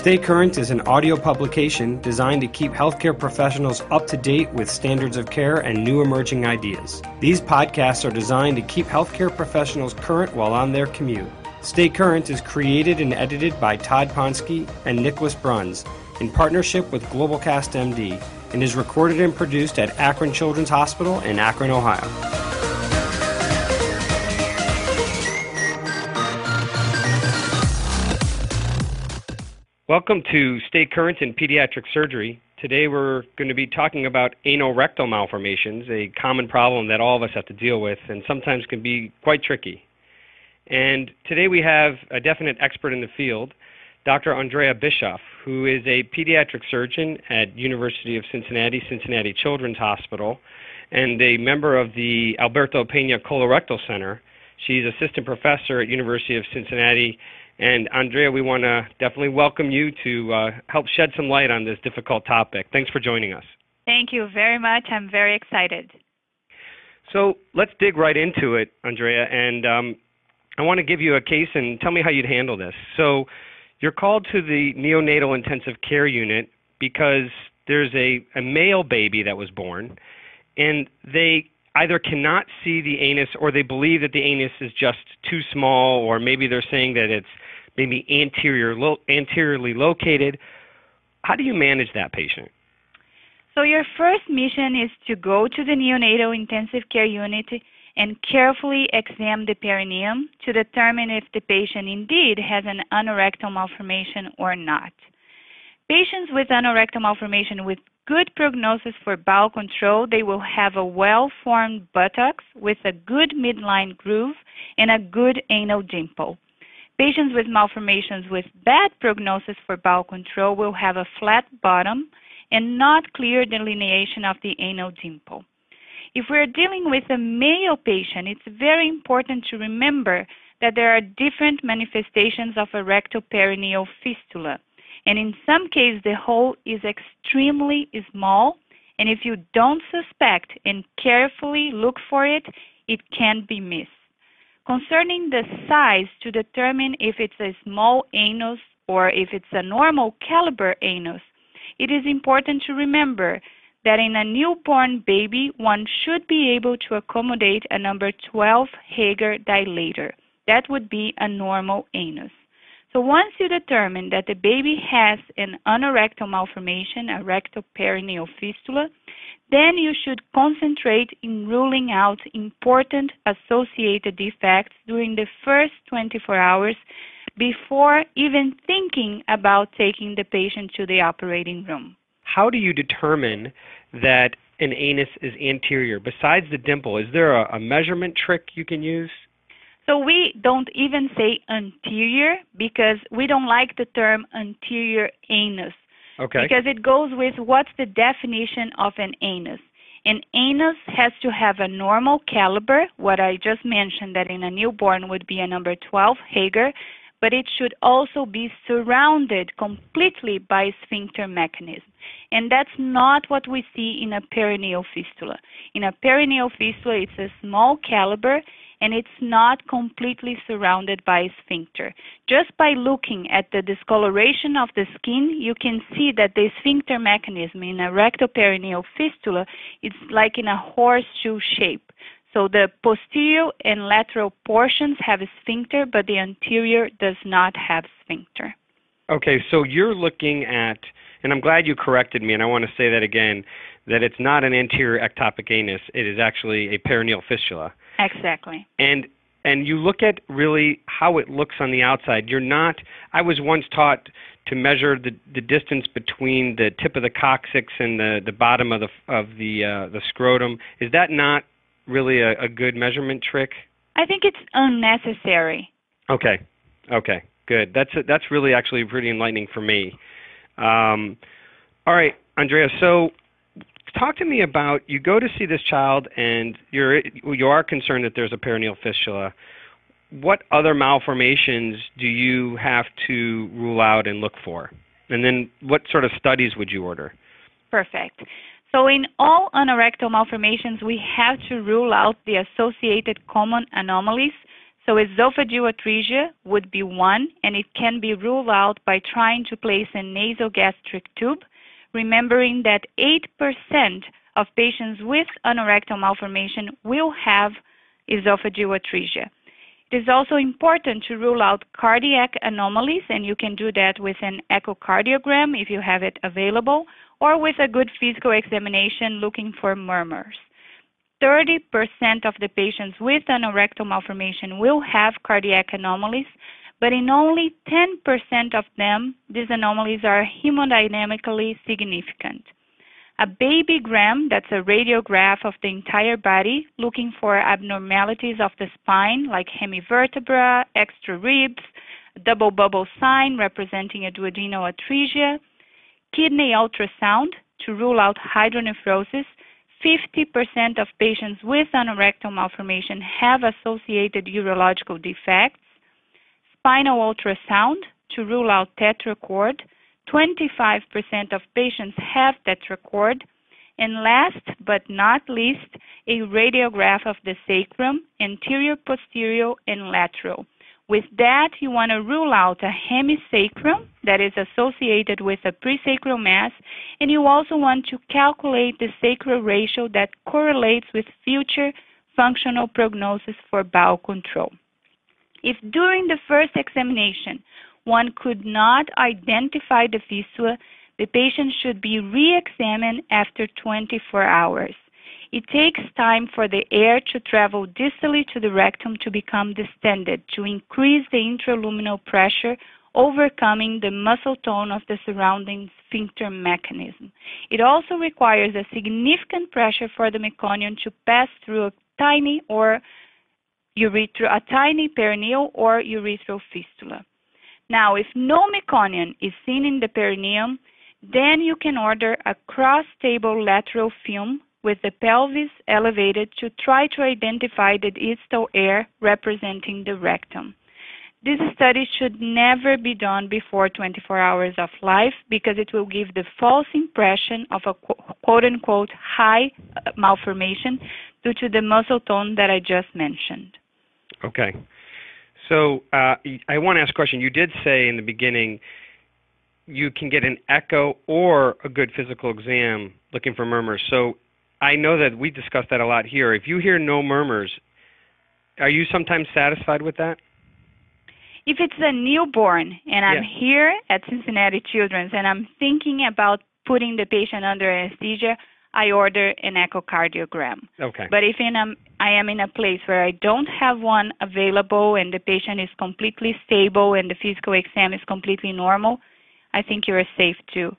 Stay Current is an audio publication designed to keep healthcare professionals up to date with standards of care and new emerging ideas. These podcasts are designed to keep healthcare professionals current while on their commute. Stay Current is created and edited by Todd Ponsky and Nicholas Bruns in partnership with Globalcast MD and is recorded and produced at Akron Children's Hospital in Akron, Ohio. Welcome to Stay Current in Pediatric Surgery. Today we're going to be talking about anorectal malformations, a common problem that all of us have to deal with and sometimes can be quite tricky. And today we have a definite expert in the field, Dr. Andrea Bischoff, who is a pediatric surgeon at University of Cincinnati, Cincinnati Children's Hospital, and a member of the Alberto Pena Colorectal Center. She's assistant professor at University of Cincinnati. And Andrea, we want to definitely welcome you to uh, help shed some light on this difficult topic. Thanks for joining us. Thank you very much. I'm very excited. So let's dig right into it, Andrea. And um, I want to give you a case and tell me how you'd handle this. So you're called to the neonatal intensive care unit because there's a, a male baby that was born, and they either cannot see the anus or they believe that the anus is just too small, or maybe they're saying that it's maybe anterior lo- anteriorly located. How do you manage that patient? So your first mission is to go to the neonatal intensive care unit and carefully examine the perineum to determine if the patient indeed has an anorectal malformation or not. Patients with anorectal malformation with good prognosis for bowel control, they will have a well-formed buttocks with a good midline groove and a good anal dimple. Patients with malformations with bad prognosis for bowel control will have a flat bottom and not clear delineation of the anal dimple. If we're dealing with a male patient, it's very important to remember that there are different manifestations of a rectal perineal fistula. And in some cases, the hole is extremely small. And if you don't suspect and carefully look for it, it can be missed. Concerning the size to determine if it's a small anus or if it's a normal caliber anus, it is important to remember that in a newborn baby, one should be able to accommodate a number 12 Hegar dilator. That would be a normal anus. So once you determine that the baby has an anorectal malformation, a rectal perineal fistula, then you should concentrate in ruling out important associated defects during the first 24 hours before even thinking about taking the patient to the operating room how do you determine that an anus is anterior? Besides the dimple, is there a, a measurement trick you can use? So we don't even say anterior because we don't like the term anterior anus. Okay. Because it goes with what's the definition of an anus. An anus has to have a normal caliber, what I just mentioned that in a newborn would be a number 12 Hegar, but it should also be surrounded completely by sphincter mechanism. And that's not what we see in a perineal fistula. In a perineal fistula, it's a small caliber and it's not completely surrounded by sphincter. Just by looking at the discoloration of the skin, you can see that the sphincter mechanism in a rectoperineal fistula is like in a horseshoe shape. So the posterior and lateral portions have a sphincter, but the anterior does not have sphincter. Okay, so you're looking at, and I'm glad you corrected me, and I want to say that again, that it's not an anterior ectopic anus. It is actually a perineal fistula. Exactly. And and you look at really how it looks on the outside. You're not. I was once taught to measure the the distance between the tip of the coccyx and the the bottom of the of the uh, the scrotum. Is that not really a, a good measurement trick? I think it's unnecessary. Okay. Okay. Good. That's a, that's really actually pretty enlightening for me. Um, all right, Andrea. So, talk to me about you go to see this child and you're you are concerned that there's a perineal fistula. What other malformations do you have to rule out and look for? And then, what sort of studies would you order? Perfect. So in all anorectal malformations, we have to rule out the associated common anomalies So esophageal atresia would be one, and it can be ruled out by trying to place a nasogastric tube, remembering that 8% of patients with anorectal malformation will have esophageal atresia. It is also important to rule out cardiac anomalies, and you can do that with an echocardiogram if you have it available, or with a good physical examination looking for murmurs. 30% of the patients with anorectal malformation will have cardiac anomalies, but in only 10% of them, these anomalies are hemodynamically significant. A babygram, that's a radiograph of the entire body, looking for abnormalities of the spine, like hemivertebra, extra ribs, double bubble sign representing a duodenal atresia, kidney ultrasound to rule out hydronephrosis, 50% of patients with anorectal malformation have associated urological defects. Spinal ultrasound to rule out tethered cord. 25% of patients have tethered cord. And last but not least, a radiograph of the sacrum, anterior, posterior, and lateral. With that, you want to rule out a hemisacrum that is associated with a presacral mass, and you also want to calculate the sacral ratio that correlates with future functional prognosis for bowel control. If during the first examination one could not identify the fistula, the patient should be re-examined after 24 hours. It takes time for the air to travel distally to the rectum to become distended, to increase the intraluminal pressure, overcoming the muscle tone of the surrounding sphincter mechanism. It also requires a significant pressure for the meconium to pass through a tiny or urethral, a tiny perineal or urethral fistula. Now, if no meconium is seen in the perineum, then you can order a cross-table lateral film with the pelvis elevated to try to identify the distal air representing the rectum. This study should never be done before 24 hours of life because it will give the false impression of a quote unquote high uh, malformation due to the muscle tone that I just mentioned. Okay. So uh, I want to ask a question. You did say in the beginning you can get an echo or a good physical exam looking for murmurs. So I know that we discussed that a lot here. If you hear no murmurs, are you sometimes satisfied with that? If it's a newborn and I'm Yeah. here at Cincinnati Children's and I'm thinking about putting the patient under anesthesia, I order an echocardiogram. Okay. But if in a, I am in a place where I don't have one available and the patient is completely stable and the physical exam is completely normal, I think you are safe to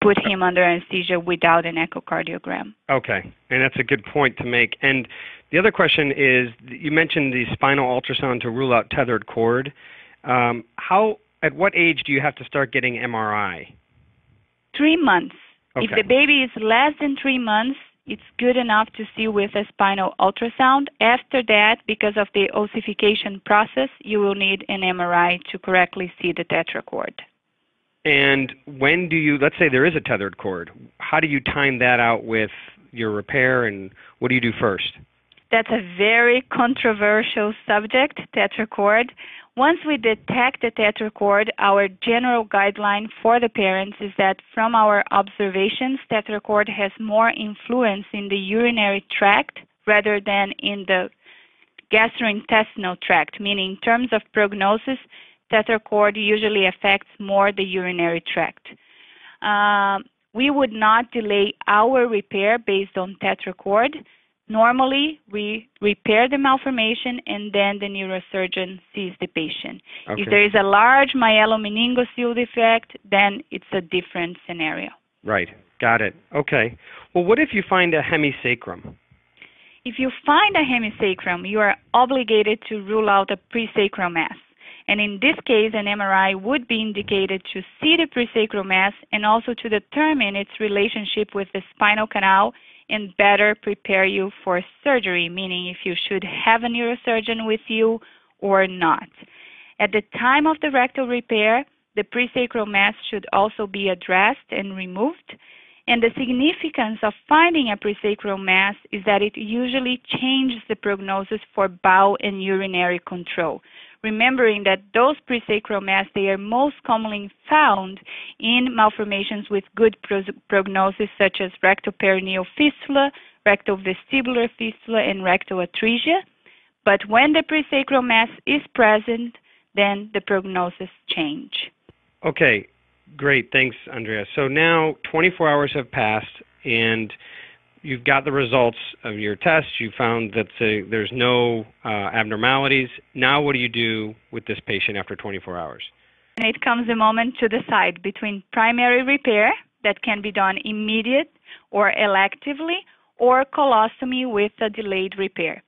put him under anesthesia without an echocardiogram. Okay, and that's a good point to make. And the other question is, you mentioned the spinal ultrasound to rule out tethered cord. Um, how, at what age do you have to start getting MRI? Three months. If the baby is less than three months, it's good enough to see with a spinal ultrasound. After that, because of the ossification process, you will need an MRI to correctly see the tethered cord. And when do you, let's say there is a tethered cord, how do you time that out with your repair and what do you do first? That's a very controversial subject, tethered cord. Once we detect the tethered cord, our general guideline for the parents is that from our observations, tethered cord has more influence in the urinary tract rather than in the gastrointestinal tract, meaning in terms of prognosis, tethered cord usually affects more the urinary tract. Um, we would not delay our repair based on tethered cord. Normally, we repair the malformation and then the neurosurgeon sees the patient. Okay. If there is a large myelomeningocele defect, then it's a different scenario. Right, got it. Okay. Well, what if you find a hemisacrum? If you find a hemisacrum, you are obligated to rule out a presacral mass. And in this case, an MRI would be indicated to see the presacral mass and also to determine its relationship with the spinal canal and better prepare you for surgery, meaning if you should have a neurosurgeon with you or not. At the time of the rectal repair, the presacral mass should also be addressed and removed. And the significance of finding a presacral mass is that it usually changes the prognosis for bowel and urinary control. Remembering that those presacral mass they are most commonly found in malformations with good prognosis such as rectoperineal fistula, rectal vestibular fistula and rectal atresia. But when the presacral mass is present, then the prognosis change. Okay, great. Thanks, Andrea. So now 24 hours have passed, and you've got the results of your test. You found that there's no uh, abnormalities. Now, what do you do with this patient after 24 hours? And it comes a moment to decide between primary repair that can be done immediate or electively, or colostomy with a delayed repair.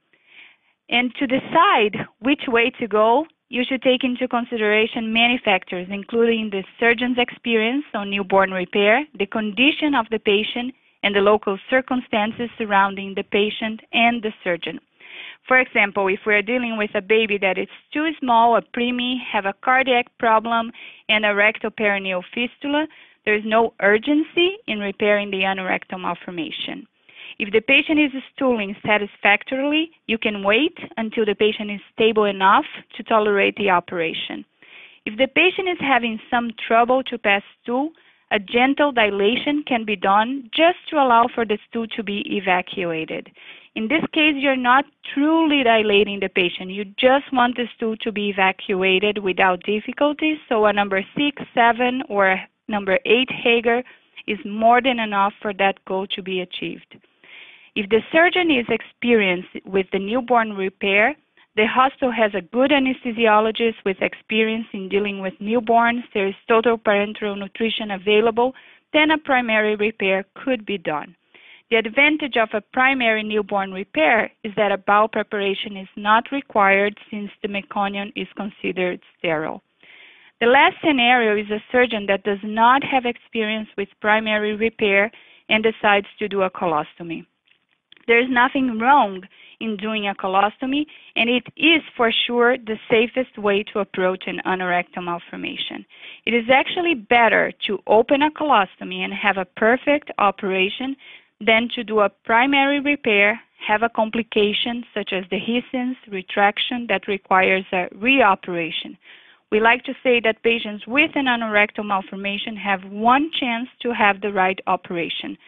And to decide which way to go, you should take into consideration many factors, including the surgeon's experience on newborn repair, the condition of the patient, and the local circumstances surrounding the patient and the surgeon. For example, if we're dealing with a baby that is too small, a preemie, have a cardiac problem, and a rectal perineal fistula, there is no urgency in repairing the anorectal malformation. If the patient is stooling satisfactorily, you can wait until the patient is stable enough to tolerate the operation. If the patient is having some trouble to pass stool, a gentle dilation can be done just to allow for the stool to be evacuated. In this case, you're not truly dilating the patient. You just want the stool to be evacuated without difficulty. So a number 6, 7, or number 8 Hegar is more than enough for that goal to be achieved. If the surgeon is experienced with the newborn repair, the hospital has a good anesthesiologist with experience in dealing with newborns, there is total parenteral nutrition available, then a primary repair could be done. The advantage of a primary newborn repair is that a bowel preparation is not required since the meconium is considered sterile. The last scenario is a surgeon that does not have experience with primary repair and decides to do a colostomy. There is nothing wrong in doing a colostomy, and it is for sure the safest way to approach an anorectal malformation. It is actually better to open a colostomy and have a perfect operation than to do a primary repair, have a complication such as dehiscence, retraction that requires a reoperation. We like to say that patients with an anorectal malformation have one chance to have the right operation.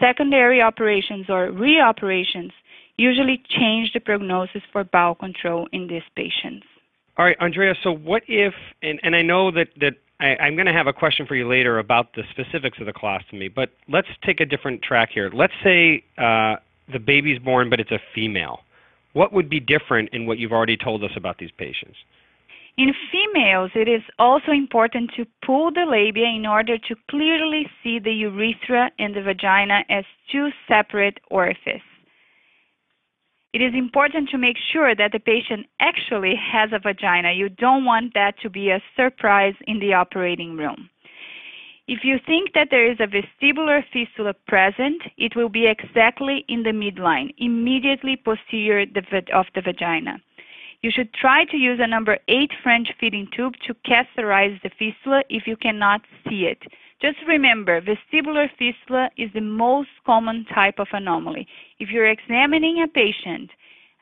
Secondary operations or reoperations usually change the prognosis for bowel control in these patients. All right, Andrea, so what if, and, and I know that, that I, am going to have a question for you later about the specifics of the colostomy, but let's take a different track here. Let's say uh, the baby's born, but it's a female. What would be different in what you've already told us about these patients? In females, it is also important to pull the labia in order to clearly see the urethra and the vagina as two separate orifices. It is important to make sure that the patient actually has a vagina. You don't want that to be a surprise in the operating room. If you think that there is a vestibular fistula present, it will be exactly in the midline, immediately posterior of the vagina. You should try to use a number 8 French feeding tube to catheterize the fistula if you cannot see it. Just remember, vestibular fistula is the most common type of anomaly. If you're examining a patient,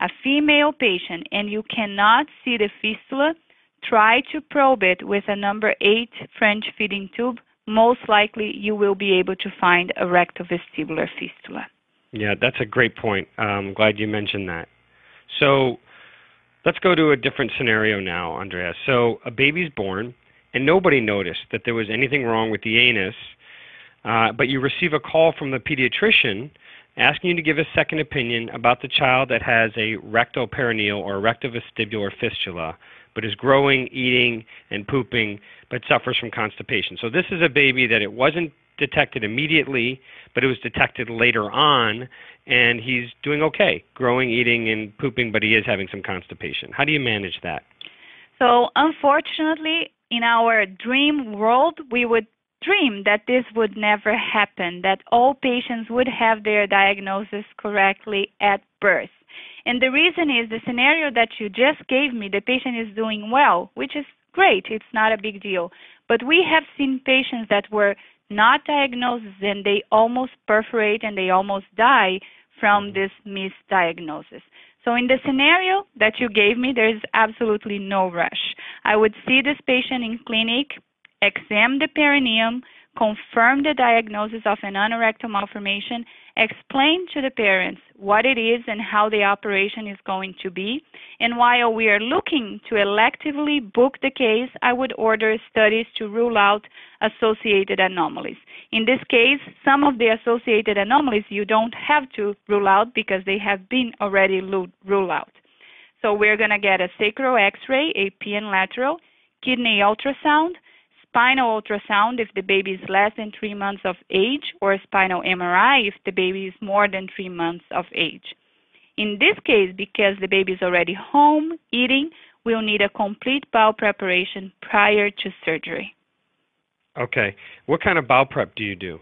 a female patient, and you cannot see the fistula, try to probe it with a number 8 French feeding tube. Most likely you will be able to find a rectovestibular fistula. Yeah, that's a great point. I'm glad you mentioned that. So Let's go to a different scenario now, Andrea. So a baby's born, and nobody noticed that there was anything wrong with the anus, uh, but you receive a call from the pediatrician asking you to give a second opinion about the child that has a rectoperineal or rectovestibular fistula, but is growing, eating, and pooping, but suffers from constipation. So this is a baby that it wasn't detected immediately, but it was detected later on, and he's doing okay, growing, eating, and pooping, but he is having some constipation. How do you manage that? So, unfortunately, in our dream world, we would dream that this would never happen, that all patients would have their diagnosis correctly at birth. And the reason is the scenario that you just gave me, the patient is doing well, which is great, it's not a big deal. But we have seen patients that were not diagnosed, and they almost perforate and they almost die from mm-hmm. this misdiagnosis. So in the scenario that you gave me, there is absolutely no rush. I would see this patient in clinic, examine the perineum, confirm the diagnosis of an anorectal malformation, explain to the parents what it is and how the operation is going to be. And while we are looking to electively book the case, I would order studies to rule out associated anomalies. In this case, some of the associated anomalies you don't have to rule out because they have been already ruled out. So we're going to get a sacral x-ray, a PN lateral, kidney ultrasound, spinal ultrasound if the baby is less than three months of age, or a spinal MRI if the baby is more than three months of age. In this case, because the baby is already home eating, we'll need a complete bowel preparation prior to surgery. Okay. What kind of bowel prep do you do?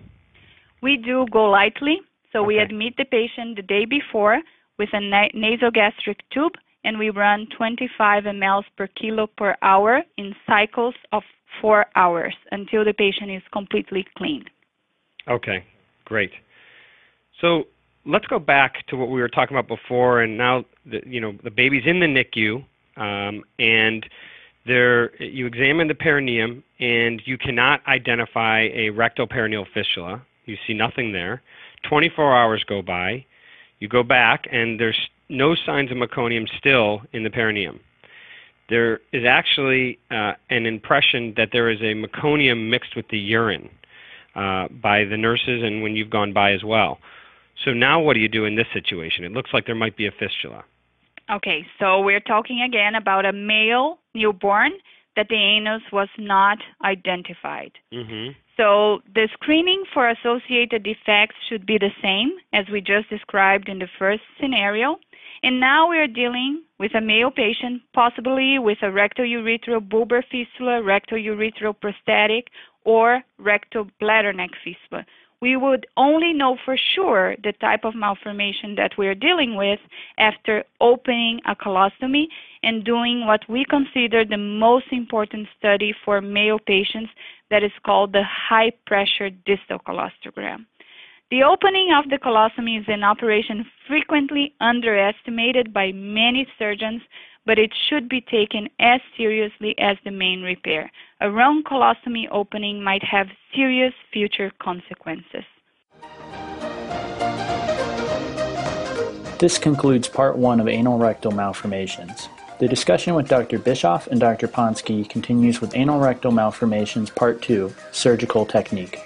We do GoLYTELY. So Okay. we admit the patient the day before with a na- nasogastric tube and we run 25 mLs per kilo per hour in cycles of four hours until the patient is completely clean. Okay, great. So let's go back to what we were talking about before, and now the, you know the baby's in the NICU, um, and there you examine the perineum, and you cannot identify a rectal perineal fistula. You see nothing there. 24 hours go by. You go back, and there's no signs of meconium still in the perineum. There is actually uh, an impression that there is a meconium mixed with the urine uh, by the nurses and when you've gone by as well. So now what do you do in this situation? It looks like there might be a fistula. Okay, so we're talking again about a male newborn that the anus was not identified. hmm So the screening for associated defects should be the same as we just described in the first scenario. And now we are dealing with a male patient, possibly with a rectourethral bulbar fistula, rectourethral prostatic, or rectal bladder neck fistula. We would only know for sure the type of malformation that we are dealing with after opening a colostomy and doing what we consider the most important study for male patients that is called the high pressure distal colostogram. The opening of the colostomy is an operation frequently underestimated by many surgeons, but it should be taken as seriously as the main repair. A wrong colostomy opening might have serious future consequences. This concludes part one of anal rectal malformations. The discussion with Dr. Bischoff and Dr. Ponsky continues with anal rectal malformations part two, surgical technique.